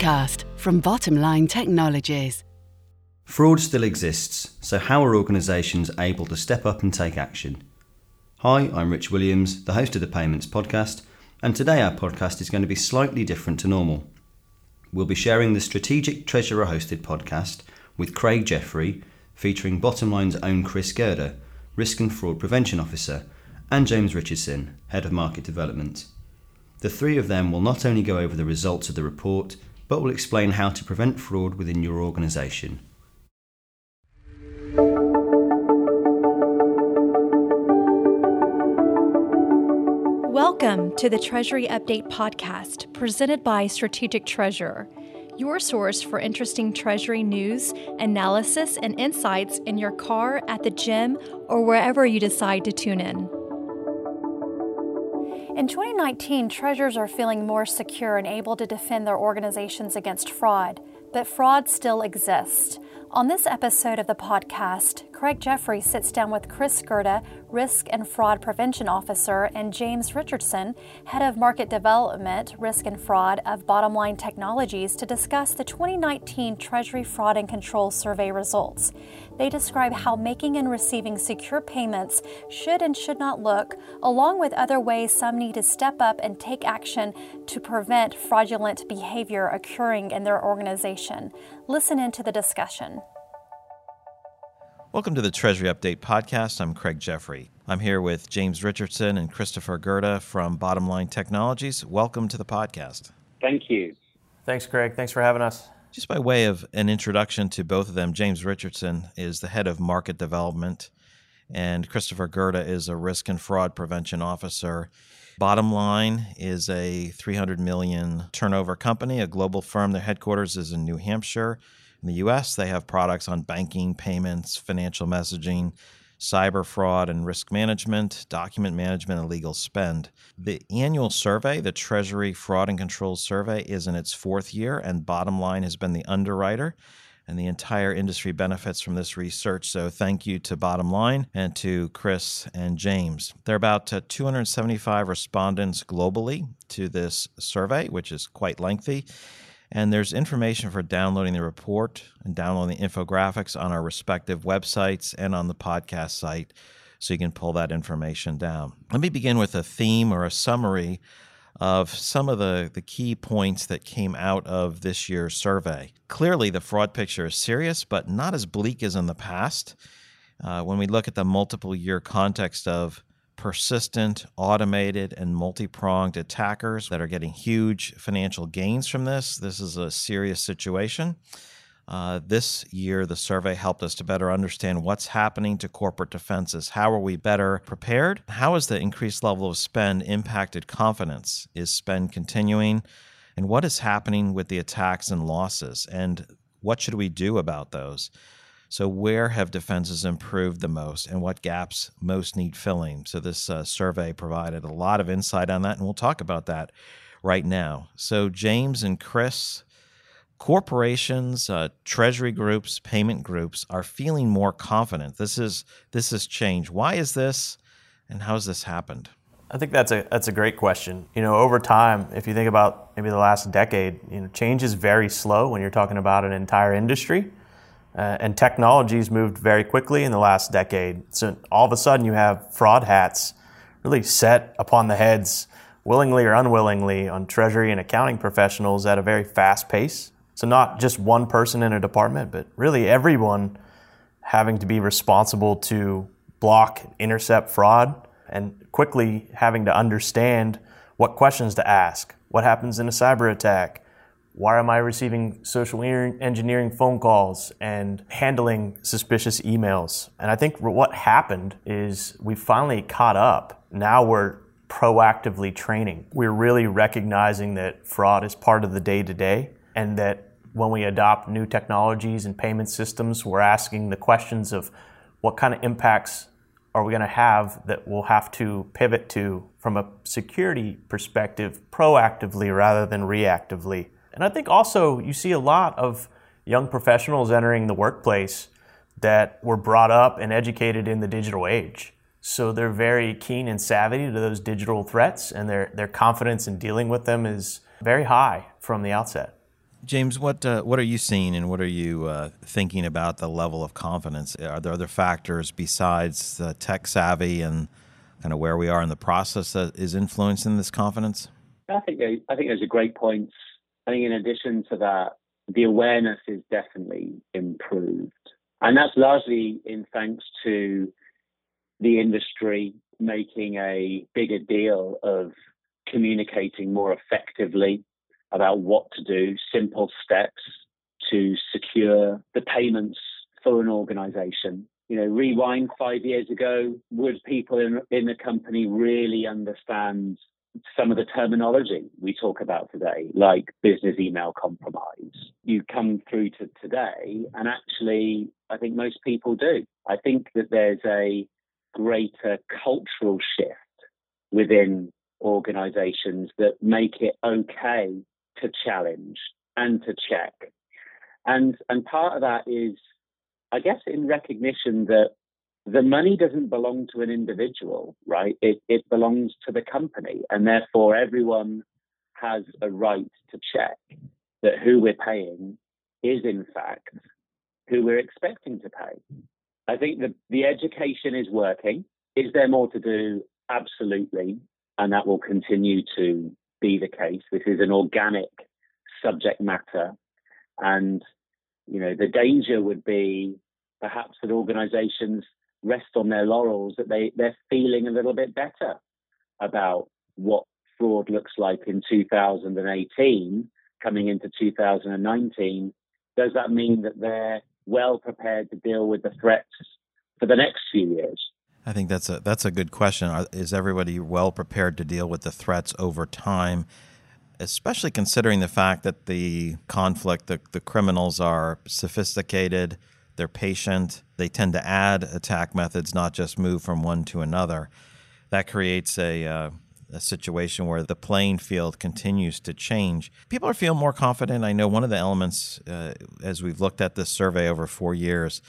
Podcast from Bottomline Technologies. Fraud still exists, so how are organisations able to step up and take action? Hi, I'm Rich Williams, the host of the Payments podcast, and today our podcast is going to be slightly different to normal. We'll be sharing the Strategic Treasurer hosted podcast with Craig Jeffery, featuring Bottomline's own Chris Gerda, Risk and Fraud Prevention Officer, and James Richardson, Head of Market Development. The three of them will not only go over the results of the report, but will explain how to prevent fraud within your organisation. Welcome to the Treasury Update podcast presented by Strategic Treasurer, your source for interesting Treasury news, analysis, and insights in your car, at the gym, or wherever you decide to tune in. In 2019, treasurers are feeling more secure and able to defend their organizations against fraud, but fraud still exists. On this episode of the podcast, Craig Jeffery sits down with Chris Gerda, Risk and Fraud Prevention Officer, and James Richardson, Head of Market Development, Risk and Fraud of Bottomline Technologies, to discuss the 2019 Treasury Fraud and Control Survey results. They describe how making and receiving secure payments should and should not look, along with other ways some need to step up and take action to prevent fraudulent behavior occurring in their organization. Listen into the discussion. Welcome to the Treasury Update podcast. I'm Craig Jeffery. I'm here with James Richardson and Christopher Gerda from Bottomline Technologies. Welcome to the podcast. Thank you. Thanks, Craig. Thanks for having us. Just by way of an introduction to both of them, James Richardson is the head of market development, and Christopher Gerda is a risk and fraud prevention officer. Bottomline is a 300 million turnover company, a global firm. Their headquarters is in New Hampshire. In the US, they have products on banking, payments, financial messaging, cyber fraud and risk management, document management, and legal spend. The annual survey, the Treasury Fraud and Control Survey, is in its fourth year, and Bottomline has been the underwriter. And the entire industry benefits from this research. So, thank you to Bottomline and to Chris and James. There are about uh, 275 respondents globally to this survey, which is quite lengthy. And there's information for downloading the report and downloading the infographics on our respective websites and on the podcast site so you can pull that information down. Let me begin with a theme or a summary of some of the, the key points that came out of this year's survey. Clearly, the fraud picture is serious, but not as bleak as in the past. Uh, when we look at the multiple year context of persistent, automated, and multi pronged attackers that are getting huge financial gains from this. This is a serious situation. Uh, this year, the survey helped us to better understand what's happening to corporate defenses. How are we better prepared? How has the increased level of spend impacted confidence? Is spend continuing? And what is happening with the attacks and losses? And what should we do about those? So, where have defenses improved the most and what gaps most need filling? So, this uh, survey provided a lot of insight on that, and we'll talk about that right now. So, James and Chris, corporations, uh, treasury groups, payment groups are feeling more confident. This is this has changed. Why is this, and how has this happened? I think that's a that's a great question. You know, over time, if you think about maybe the last decade, you know, change is very slow when you're talking about an entire industry. Uh, and technology's moved very quickly in the last decade. So all of a sudden, you have fraud hats really set upon the heads, willingly or unwillingly, on treasury and accounting professionals at a very fast pace. So not just one person in a department, but really everyone having to be responsible to block, intercept fraud, and quickly having to understand what questions to ask. What happens in a cyber attack? Why am I receiving social engineering phone calls and handling suspicious emails? And I think what happened is we finally caught up. Now we're proactively training. We're really recognizing that fraud is part of the day to day and that when we adopt new technologies and payment systems, we're asking the questions of what kind of impacts are we going to have that we'll have to pivot to from a security perspective proactively rather than reactively. And I think also you see a lot of young professionals entering the workplace that were brought up and educated in the digital age. So they're very keen and savvy to those digital threats, and their, their confidence in dealing with them is, very high from the outset. James, what uh, what are you seeing, and what are you uh, thinking about the level of confidence? Are there other factors besides the tech savvy and kind of where we are in the process that is influencing this confidence? I think I think those are great points. I think in addition to that, the awareness is definitely improved, and that's largely in thanks to the industry making a bigger deal of communicating more effectively about what to do, simple steps to secure the payments for an organization. You know, rewind five years ago, would people in, in the company really understand some of the terminology we talk about today, like business email compromise? You come through to today, and actually, I think most people do. I think that there's a greater cultural shift within organizations that make it okay to challenge and to check. And and part of that is, I guess, in recognition that the money doesn't belong to an individual, right? It it belongs to the company, and therefore everyone has a right to check that who we're paying is in fact who we're expecting to pay. I think that the education is working. Is there more to do? Absolutely. And that will continue to be the case. This is an organic subject matter. And, you know, the danger would be perhaps that organizations rest on their laurels, that they, they're feeling a little bit better about what fraud looks like in 2018 coming into 2019. Does that mean that they're well prepared to deal with the threats for the next few years? I think that's a that's a good question. Is everybody well prepared to deal with the threats over time, especially considering the fact that the conflict, the, the criminals are sophisticated, they're patient, they tend to add attack methods, not just move from one to another. That creates a uh, a situation where the playing field continues to change. People are feeling more confident. I know one of the elements, uh, as we've looked at this survey over four years,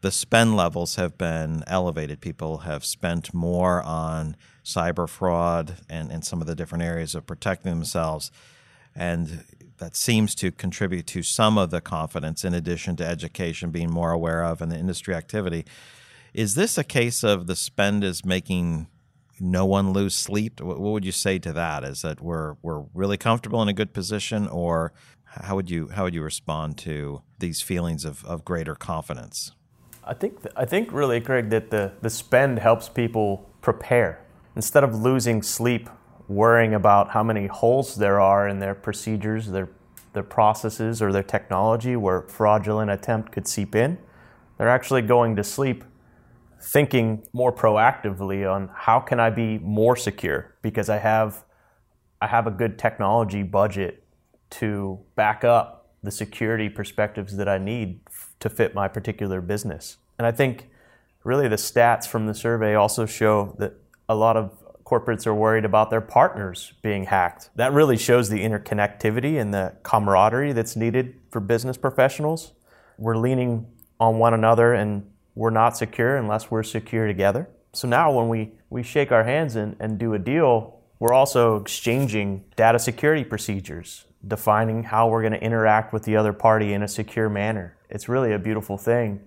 the spend levels have been elevated. People have spent more on cyber fraud and, and some of the different areas of protecting themselves. And that seems to contribute to some of the confidence, in addition to education being more aware of and the industry activity. Is this a case of the spend is making no one lose sleep? What would you say to that? Is that we're we're really comfortable in a good position, or how would you how would you respond to these feelings of, of greater confidence? I think th- I think really, Craig, that the, the spend helps people prepare instead of losing sleep worrying about how many holes there are in their procedures, their their processes, or their technology where fraudulent attempt could seep in. They're actually going to sleep thinking more proactively on how can I be more secure because I have I have a good technology budget to back up the security perspectives that I need to fit my particular business. And I think really the stats from the survey also show that a lot of corporates are worried about their partners being hacked. That really shows the interconnectivity and the camaraderie that's needed for business professionals. We're leaning on one another and we're not secure unless we're secure together. So now when we, we shake our hands and, and do a deal, we're also exchanging data security procedures, defining how we're going to interact with the other party in a secure manner. It's really a beautiful thing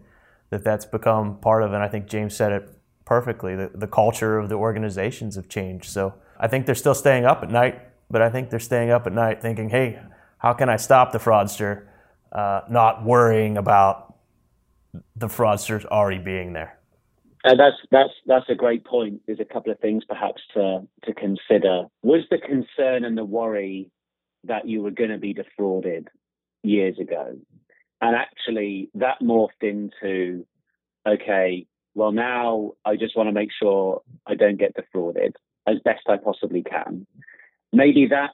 that that's become part of, and I think James said it perfectly. The, the culture of the organizations have changed. So I think they're still staying up at night, but I think they're staying up at night thinking, hey, how can I stop the fraudster? Uh, not worrying about the fraudsters already being there. Uh, that's that's that's a great point. There's a couple of things perhaps to to consider. Was the concern and the worry that you were going to be defrauded years ago, and actually that morphed into, okay, well now I just want to make sure I don't get defrauded as best I possibly can. Maybe that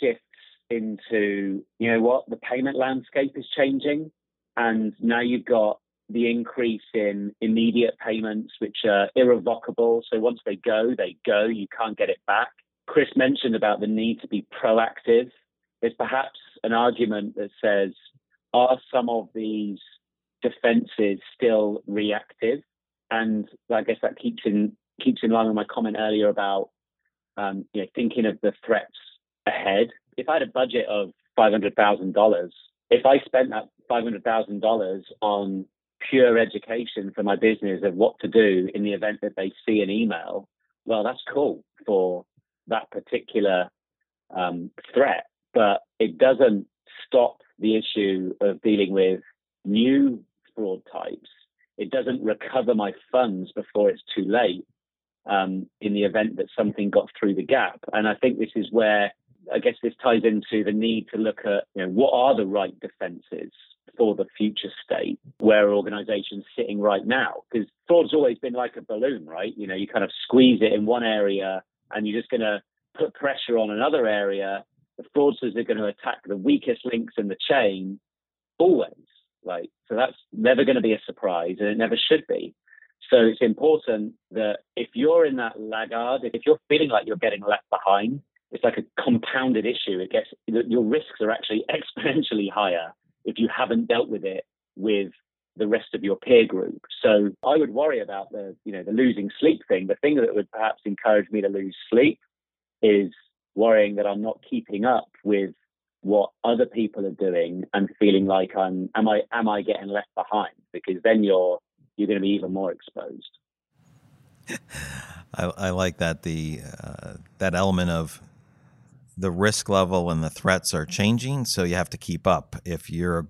shifts into, you know what, the payment landscape is changing, and now you've got the increase in immediate payments, which are irrevocable. So once they go, they go. You can't get it back. Chris mentioned about the need to be proactive. There's perhaps an argument that says, are some of these defenses still reactive? And I guess that keeps in keeps in line with my comment earlier about um, you know thinking of the threats ahead. if I had a budget of five hundred thousand dollars, if I spent that five hundred thousand dollars on pure education for my business of what to do in the event that they see an email, well, that's cool for that particular um, threat, but it doesn't stop the issue of dealing with new fraud types. It doesn't recover my funds before it's too late um, in the event that something got through the gap. And I think this is where I guess this ties into the need to look at you know, what are the right defenses for the future state where organizations sitting right now? Because fraud's always been like a balloon right? You know you kind of squeeze it in one area and you're just going to put pressure on another area. The fraudsters are going to attack the weakest links in the chain always like so that's never going to be a surprise and it never should be so it's important that if you're in that laggard if you're feeling like you're getting left behind it's like a compounded issue it gets your risks are actually exponentially higher if you haven't dealt with it with the rest of your peer group. So I would worry about the, you know, the losing sleep thing. The thing that would perhaps encourage me to lose sleep is worrying that I'm not keeping up with what other people are doing and feeling like I'm am I am I getting left behind? Because then you're you're going to be even more exposed. I, I like that the uh, that element of the risk level and the threats are changing, so you have to keep up. If you're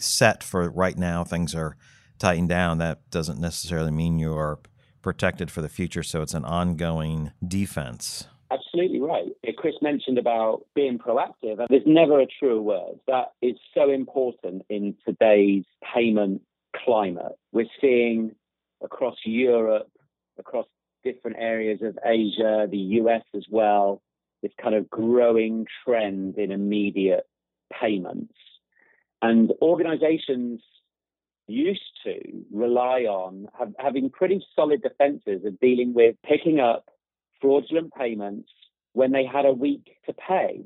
set for right now, things are tightened down, that doesn't necessarily mean you are protected for the future. So it's an ongoing defense. Absolutely right. Chris mentioned about being proactive. and There's never a truer word. That is so important in today's payment climate. We're seeing across Europe, across different areas of Asia, the US as well, this kind of growing trend in immediate payments. And organizations used to rely on have, having pretty solid defenses of dealing with picking up fraudulent payments when they had a week to pay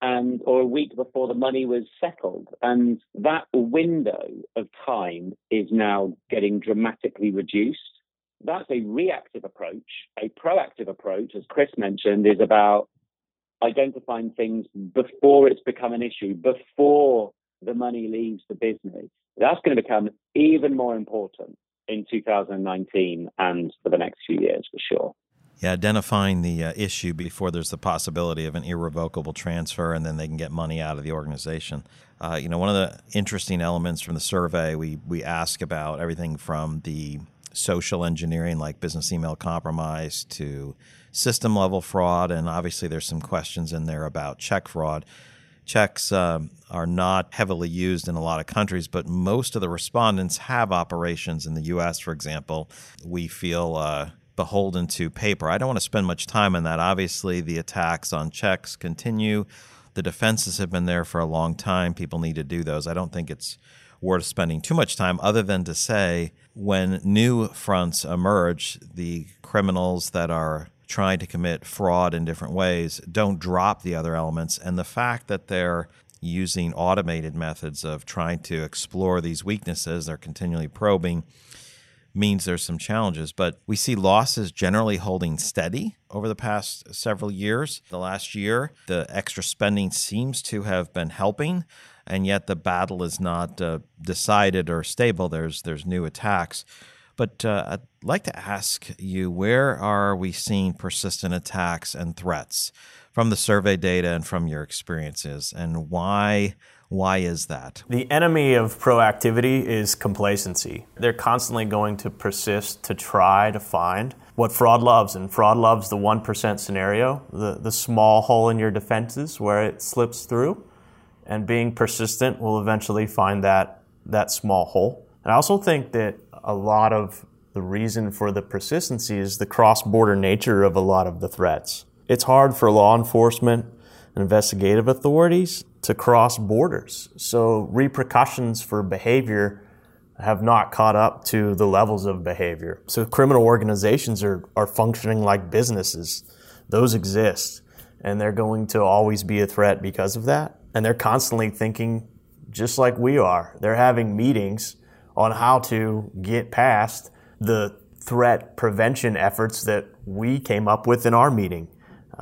and or a week before the money was settled and that window of time is now getting dramatically reduced that's a reactive approach a proactive approach as chris mentioned is about identifying things before it's become an issue, before the money leaves the business. That's going to become even more important in 2019 and for the next few years for sure. Yeah, identifying the uh, issue before there's the possibility of an irrevocable transfer, and then they can get money out of the organization. Uh, you know, one of the interesting elements from the survey, we we ask about everything from the social engineering, like business email compromise, to system level fraud, and obviously there's some questions in there about check fraud. Checks um, are not heavily used in a lot of countries, but most of the respondents have operations in the U.S. For example, we feel uh, beholden to paper. I don't want to spend much time on that. Obviously, the attacks on checks continue. The defenses have been there for a long time. People need to do those. I don't think it's worth spending too much time other than to say when new fronts emerge, the criminals that are trying to commit fraud in different ways don't drop the other elements. And the fact that they're using automated methods of trying to explore these weaknesses, they're continually probing, means there's some challenges. But we see losses generally holding steady over the past several years. The last year, the extra spending seems to have been helping. And yet, the battle is not uh, decided or stable. There's there's new attacks. But uh, I'd like to ask you where are we seeing persistent attacks and threats from the survey data and from your experiences, and why? Why is that? The enemy of proactivity is complacency. They're constantly going to persist to try to find what fraud loves, and fraud loves the 1% scenario, the, the small hole in your defenses where it slips through. And being persistent will eventually find that, that small hole. And I also think that a lot of the reason for the persistency is the cross border nature of a lot of the threats. It's hard for law enforcement investigative authorities to cross borders. So repercussions for behavior have not caught up to the levels of behavior. So criminal organizations are, are functioning like businesses. Those exist and they're going to always be a threat because of that. And they're constantly thinking just like we are. They're having meetings on how to get past the threat prevention efforts that we came up with in our meeting.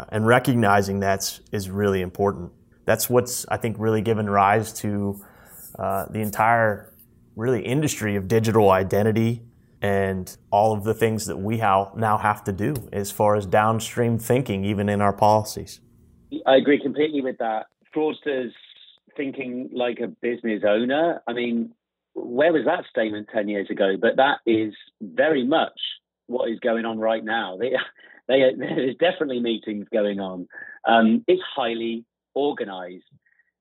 Uh, and recognizing that is really important. That's what's I think really given rise to uh, the entire really industry of digital identity and all of the things that we now have to do as far as downstream thinking, even in our policies. I agree completely with that. Fraudsters thinking like a business owner. I mean, where was that statement 10 years ago? But that is very much what is going on right now. They, they, there's definitely meetings going on. Um, it's highly organized.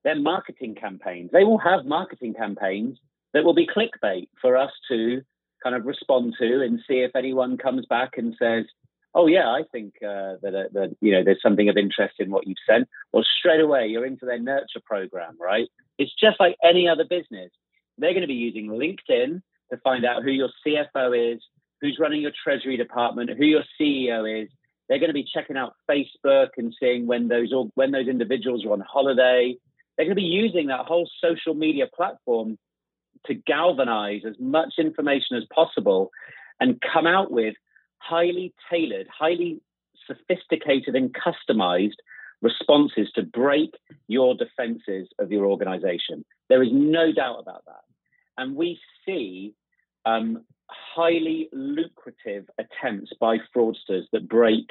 They're marketing campaigns. They will have marketing campaigns that will be clickbait for us to kind of respond to and see if anyone comes back and says, "Oh yeah, I think uh, that, uh, that you know there's something of interest in what you've sent." Well, straight away you're into their nurture program, right? It's just like any other business. They're going to be using LinkedIn to find out who your CFO is, who's running your treasury department, who your CEO is. They're going to be checking out Facebook and seeing when those when those individuals are on holiday. They're going to be using that whole social media platform to galvanize as much information as possible and come out with highly tailored, highly sophisticated and customized responses to break your defenses of your organization. There is no doubt about that. And we see um, highly lucrative attempts by fraudsters that break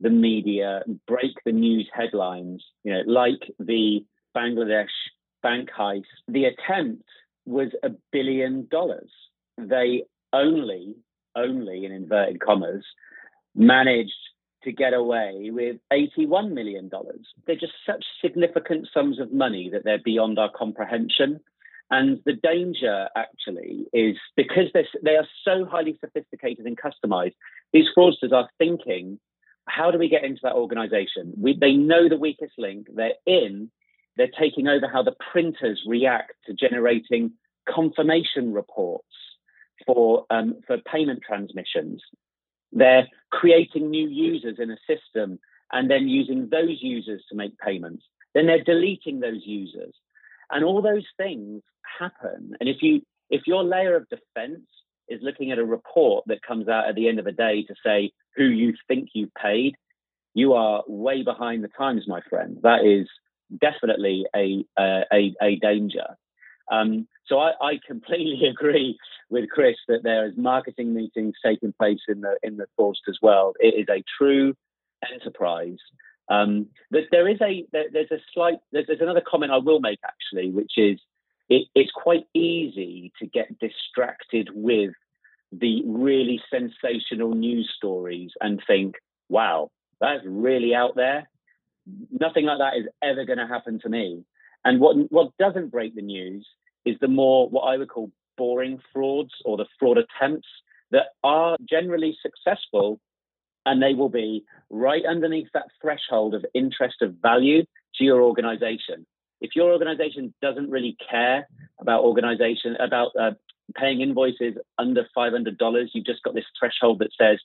the media, break the news headlines, you know, like the Bangladesh bank heist. The attempt was a billion dollars. They only, only in inverted commas, managed to get away with $81 million. They're just such significant sums of money that they're beyond our comprehension. And the danger actually is because they are so highly sophisticated and customized, these fraudsters are thinking, how do we get into that organization? We, they know the weakest link. They're in they're taking over how the printers react to generating confirmation reports for, um, for payment transmissions. They're creating new users in a system and then using those users to make payments. Then they're deleting those users. And all those things happen. And if you if your layer of defense is looking at a report that comes out at the end of the day to say who you think you paid, you are way behind the times, my friend. That is definitely a a, a danger. Um, so I, I, completely agree with Chris that there is marketing meetings taking place in the in the force as well. It is a true enterprise. Um, there is a there, there's a slight there's, there's, another comment I will make actually, which is it, it's quite easy to get distracted with the really sensational news stories and think, wow, that's really out there nothing like that is ever going to happen to me. And what what doesn't break the news is the more what I would call boring frauds or the fraud attempts that are generally successful, and they will be right underneath that threshold of interest of value to your organization. If your organization doesn't really care about organization about uh, paying invoices under $500, you've just got this threshold that says,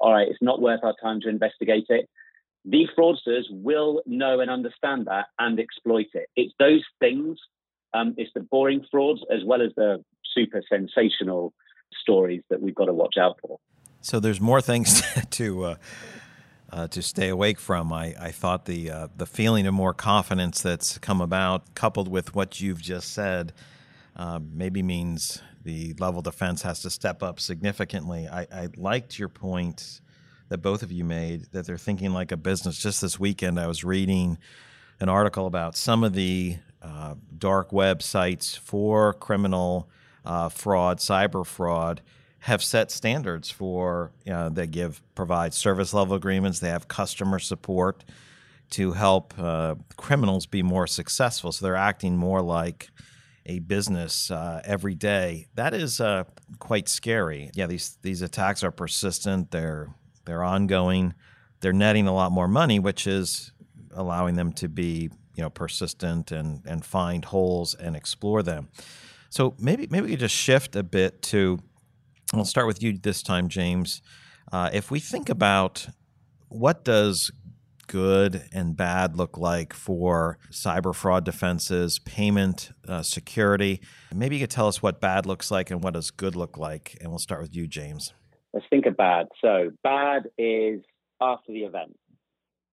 all right, it's not worth our time to investigate it the fraudsters will know and understand that and exploit it. It's those things, um, it's the boring frauds as well as the super sensational stories that we've got to watch out for. So there's more things to uh, uh, to stay awake from. I, I thought the uh, the feeling of more confidence that's come about, coupled with what you've just said, uh, maybe means the level defense has to step up significantly. I, I liked your point that both of you made that they're thinking like a business. Just this weekend, I was reading an article about some of the uh, dark web sites for criminal uh, fraud, cyber fraud, have set standards for you know, they give provide service level agreements. They have customer support to help uh, criminals be more successful. So they're acting more like a business uh, every day. That is uh, quite scary. Yeah, these these attacks are persistent. They're they're ongoing. They're netting a lot more money, which is allowing them to be you know persistent and and find holes and explore them. So maybe maybe we could just shift a bit to. I'll start with you this time, James. Uh, if we think about what does good and bad look like for cyber fraud defenses, payment uh, security. Maybe you could tell us what bad looks like and what does good look like. And we'll start with you, James. Let's think of bad. So bad is after the event.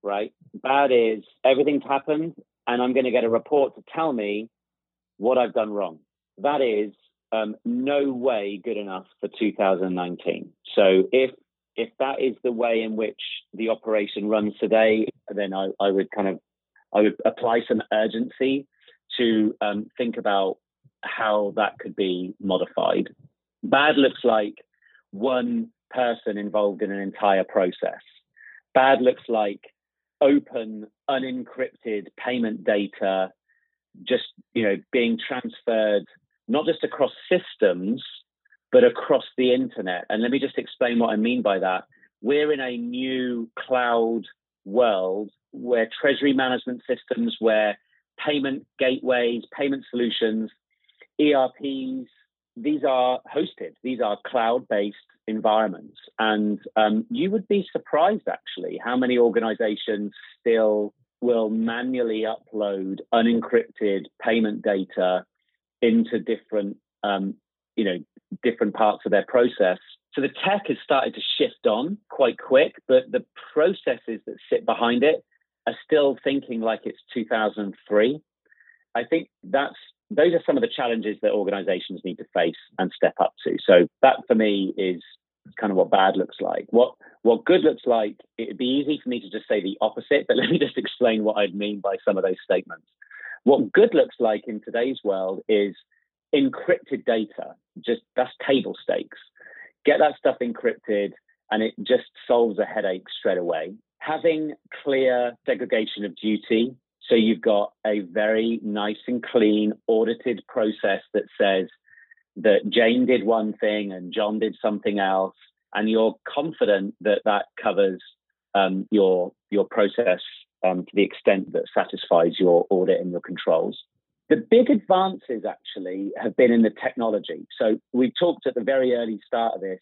right? Bad is everything's happened and I'm going to get a report to tell me what I've done wrong. That is um, no way good enough for 2019. So if if that is the way in which the operation runs today, then I, I would kind of I would apply some urgency to um, think about how that could be modified. Bad looks like one person involved in an entire process. Bad looks like open, unencrypted payment data just you know being transferred not just across systems but across the internet. And let me just explain what I mean by that. We're in a new cloud world where treasury management systems, where payment gateways, payment solutions, ERPs, these are hosted. These are cloud-based environments, and um, you would be surprised actually how many organizations still will manually upload unencrypted payment data into different, um, you know, different parts of their process. So the tech has started to shift on quite quick, but the processes that sit behind it are still thinking like it's 2003. I think that's those are some of the challenges that organizations need to face and step up to. So that for me is kind of what bad looks like. What what good looks like, it'd be easy for me to just say the opposite, but let me just explain what I'd mean by some of those statements. What good looks like in today's world is encrypted data. Just that's table stakes. Get that stuff encrypted and it just solves a headache straight away. Having clear segregation of duty so you've got a very nice and clean audited process that says that Jane did one thing and John did something else, and you're confident that that covers um, your your process um, to the extent that satisfies your audit and your controls. The big advances actually have been in the technology. So we talked at the very early start of this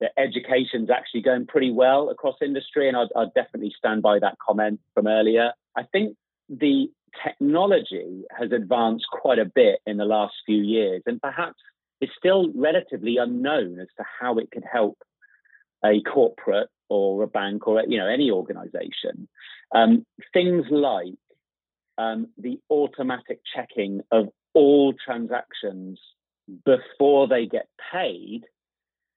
that education's actually going pretty well across industry, and I'd, I'd definitely stand by that comment from earlier. I think the technology has advanced quite a bit in the last few years, and perhaps it's still relatively unknown as to how it could help a corporate or a bank or you know any organization. Um, things like um, the automatic checking of all transactions before they get paid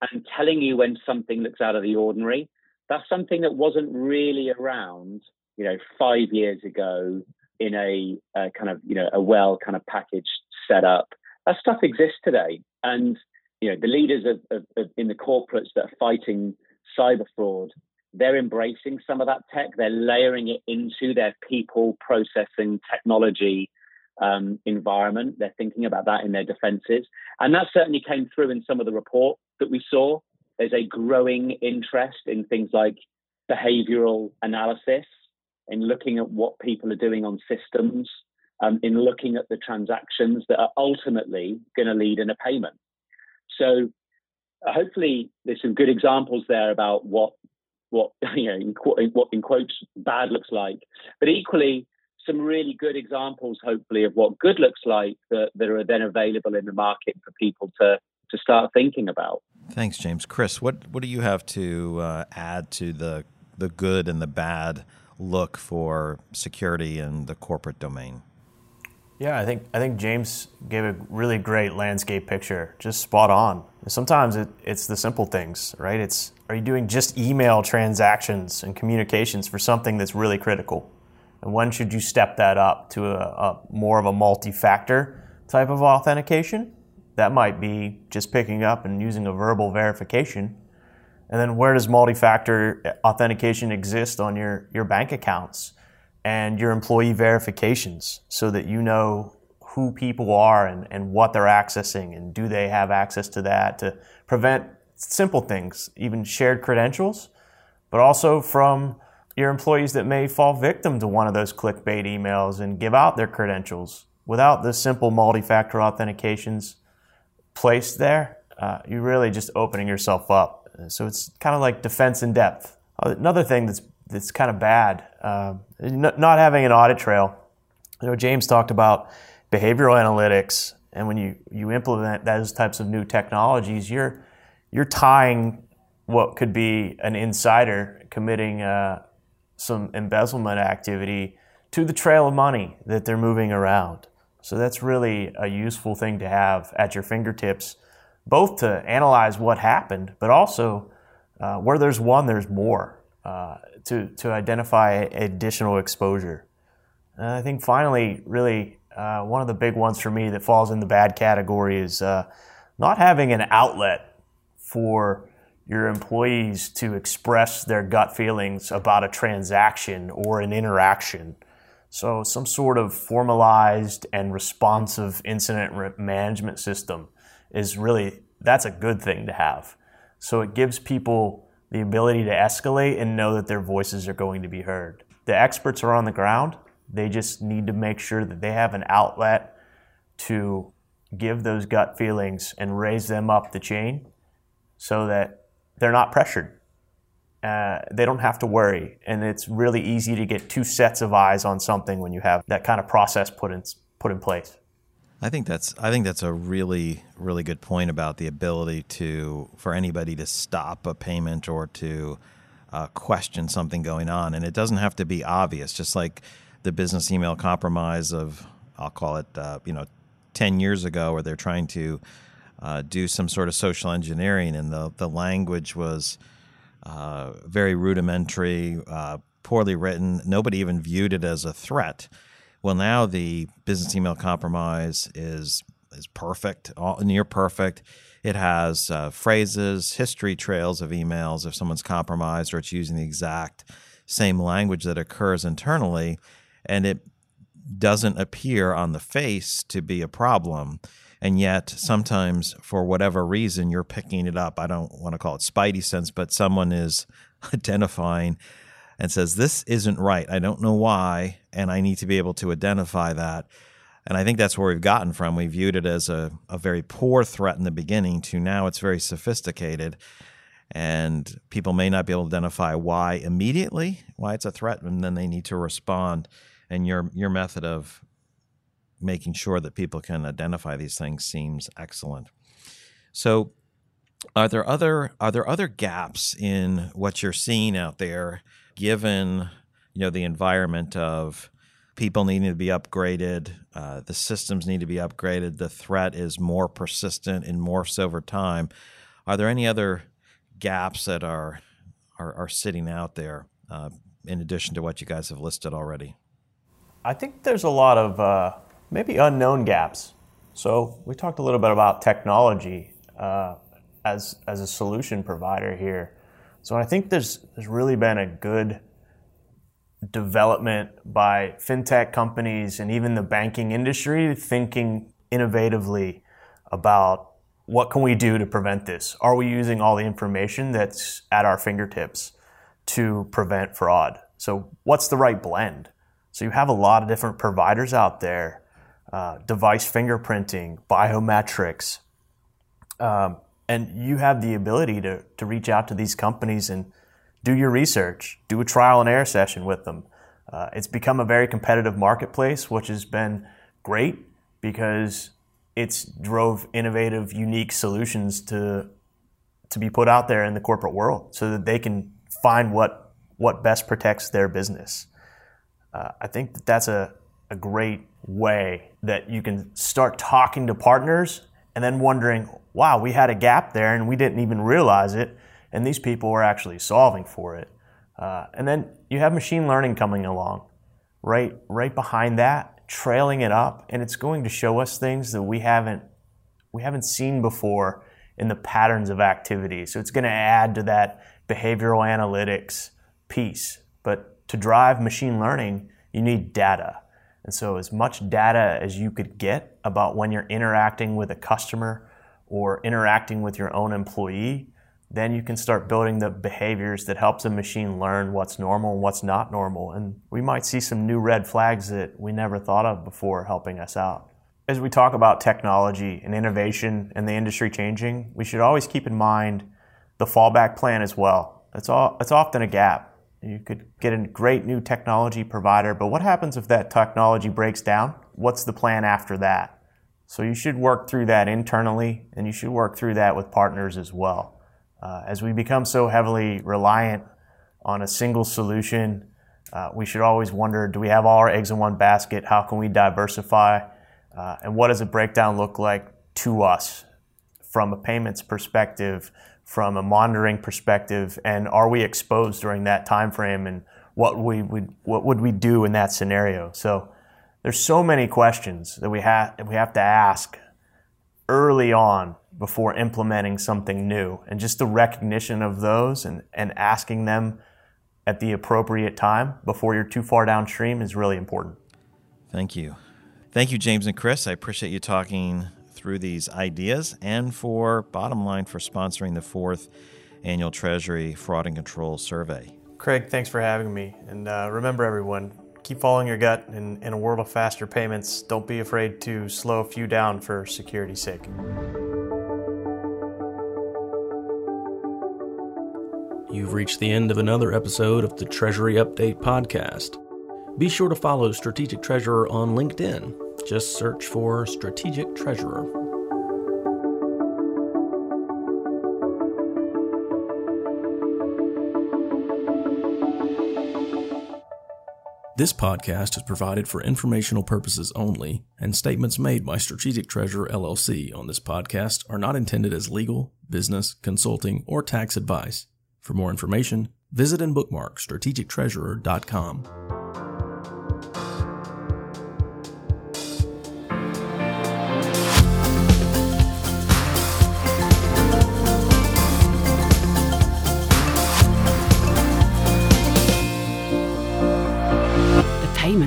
and telling you when something looks out of the ordinary. That's something that wasn't really around you know, five years ago in a, a kind of, you know, a well kind of packaged setup. That stuff exists today. And, you know, the leaders of, of, of, in the corporates that are fighting cyber fraud, they're embracing some of that tech. They're layering it into their people processing technology um, environment. They're thinking about that in their defenses. And that certainly came through in some of the report that we saw. There's a growing interest in things like behavioral analysis in looking at what people are doing on systems, um, in looking at the transactions that are ultimately going to lead in a payment. So hopefully there's some good examples there about what what you know in, what in quotes bad looks like, but equally some really good examples hopefully of what good looks like that, that are then available in the market for people to to start thinking about. Thanks, James. Chris, what what do you have to uh, add to the the good and the bad look for security in the corporate domain? Yeah, I think I think James gave a really great landscape picture, just spot on. Sometimes it, it's the simple things, right? It's are you doing just email transactions and communications for something that's really critical, and when should you step that up to a, a more of a multi-factor type of authentication? That might be just picking up and using a verbal verification and then where does multi-factor authentication exist on your, your bank accounts and your employee verifications so that you know who people are and, and what they're accessing and do they have access to that to prevent simple things, even shared credentials, but also from your employees that may fall victim to one of those clickbait emails and give out their credentials without the simple multi-factor authentications placed there. Uh, you're really just opening yourself up so it's kind of like defense in depth. Another thing that's that's kind of bad, uh, not having an audit trail. You know, James talked about behavioral analytics, and when you you implement those types of new technologies, you're you're tying what could be an insider committing uh, some embezzlement activity to the trail of money that they're moving around. So that's really a useful thing to have at your fingertips, both to analyze what happened, but also uh, where there's one, there's more uh, to, to identify additional exposure. And I think finally, really, uh, one of the big ones for me that falls in the bad category is uh, not having an outlet for your employees to express their gut feelings about a transaction or an interaction. So, some sort of formalized and responsive incident management system is really that's a good thing to have. So, it gives people the ability to escalate and know that their voices are going to be heard. The experts are on the ground. They just need to make sure that they have an outlet to give those gut feelings and raise them up the chain so that they're not pressured. Uh, they don't have to worry. And it's really easy to get two sets of eyes on something when you have that kind of process put in, put in place. I think that's I think that's a really really good point about the ability to for anybody to stop a payment or to uh, question something going on, and it doesn't have to be obvious. Just like the business email compromise of I'll call it uh, you know ten years ago, where they're trying to uh, do some sort of social engineering, and the the language was uh, very rudimentary, uh, poorly written. Nobody even viewed it as a threat. Well, now the business email compromise is is perfect, all, near perfect. It has uh, phrases, history trails of emails if someone's compromised or it's using the exact same language that occurs internally, and it doesn't appear on the face to be a problem. And yet, sometimes for whatever reason, you're picking it up. I don't want to call it spidey sense, but someone is identifying and says, This isn't right. I don't know why. And I need to be able to identify that. And I think that's where we've gotten from. We viewed it as a, a very poor threat in the beginning to now it's very sophisticated. And people may not be able to identify why immediately, why it's a threat, and then they need to respond. And your your method of making sure that people can identify these things seems excellent. So are there other are there other gaps in what you're seeing out there given you know the environment of people needing to be upgraded, uh, the systems need to be upgraded, the threat is more persistent and morphs over time. Are there any other gaps that are are, are sitting out there uh, in addition to what you guys have listed already? I think there's a lot of uh, maybe unknown gaps. So we talked a little bit about technology uh, as as a solution provider here. So I think there's there's really been a good development by fintech companies and even the banking industry thinking innovatively about what can we do to prevent this? Are we using all the information that's at our fingertips to prevent fraud? So what's the right blend? So you have a lot of different providers out there, uh, device fingerprinting, biometrics, um, and you have the ability to, to reach out to these companies and do your research, do a trial and error session with them. Uh, it's become a very competitive marketplace, which has been great because it's drove innovative, unique solutions to to be put out there in the corporate world, so that they can find what what best protects their business. Uh, I think that that's a a great way that you can start talking to partners and then wondering, wow, we had a gap there and we didn't even realize it, and these people were actually solving for it. Uh, and then you have machine learning coming along, right, right behind that, trailing it up, and it's going to show us things that we haven't we haven't seen before in the patterns of activity. So it's going to add to that behavioral analytics piece. But to drive machine learning, you need data. And so, as much data as you could get about when you're interacting with a customer or interacting with your own employee, then you can start building the behaviors that helps a machine learn what's normal and what's not normal. And we might see some new red flags that we never thought of before helping us out. As we talk about technology and innovation and the industry changing, we should always keep in mind the fallback plan as well. It's, all, it's often a gap you could get a great new technology provider, but what happens if that technology breaks down? What's the plan after that? So you should work through that internally, and you should work through that with partners as well. Uh, as we become so heavily reliant on a single solution Uh, we should always wonder do we have all our eggs in one basket? How can we diversify? Uh, and what does a breakdown look like to us from a payments perspective, from a monitoring perspective, and are we exposed during that time frame and what we would what would we do in that scenario? So there's so many questions that we have that we have to ask early on before implementing something new. And just the recognition of those and, and asking them at the appropriate time before you're too far downstream is really important. Thank you. Thank you, James and Chris. I appreciate you talking through these ideas and for Bottomline for sponsoring the fourth annual Treasury Fraud and Control Survey. Craig, thanks for having me. And uh, remember, everyone, keep following your gut. In, in a world of faster payments, don't be afraid to slow a few down for security's sake. You've reached the end of another episode of the Treasury Update podcast. Be sure to follow Strategic Treasurer on LinkedIn. Just search for Strategic Treasurer. This podcast is provided for informational purposes only, and statements made by Strategic Treasurer LLC on this podcast are not intended as legal, business, consulting, or tax advice. For more information, visit and bookmark strategictreasurer.com.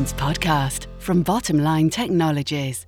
Payments Podcast from Bottomline Technologies.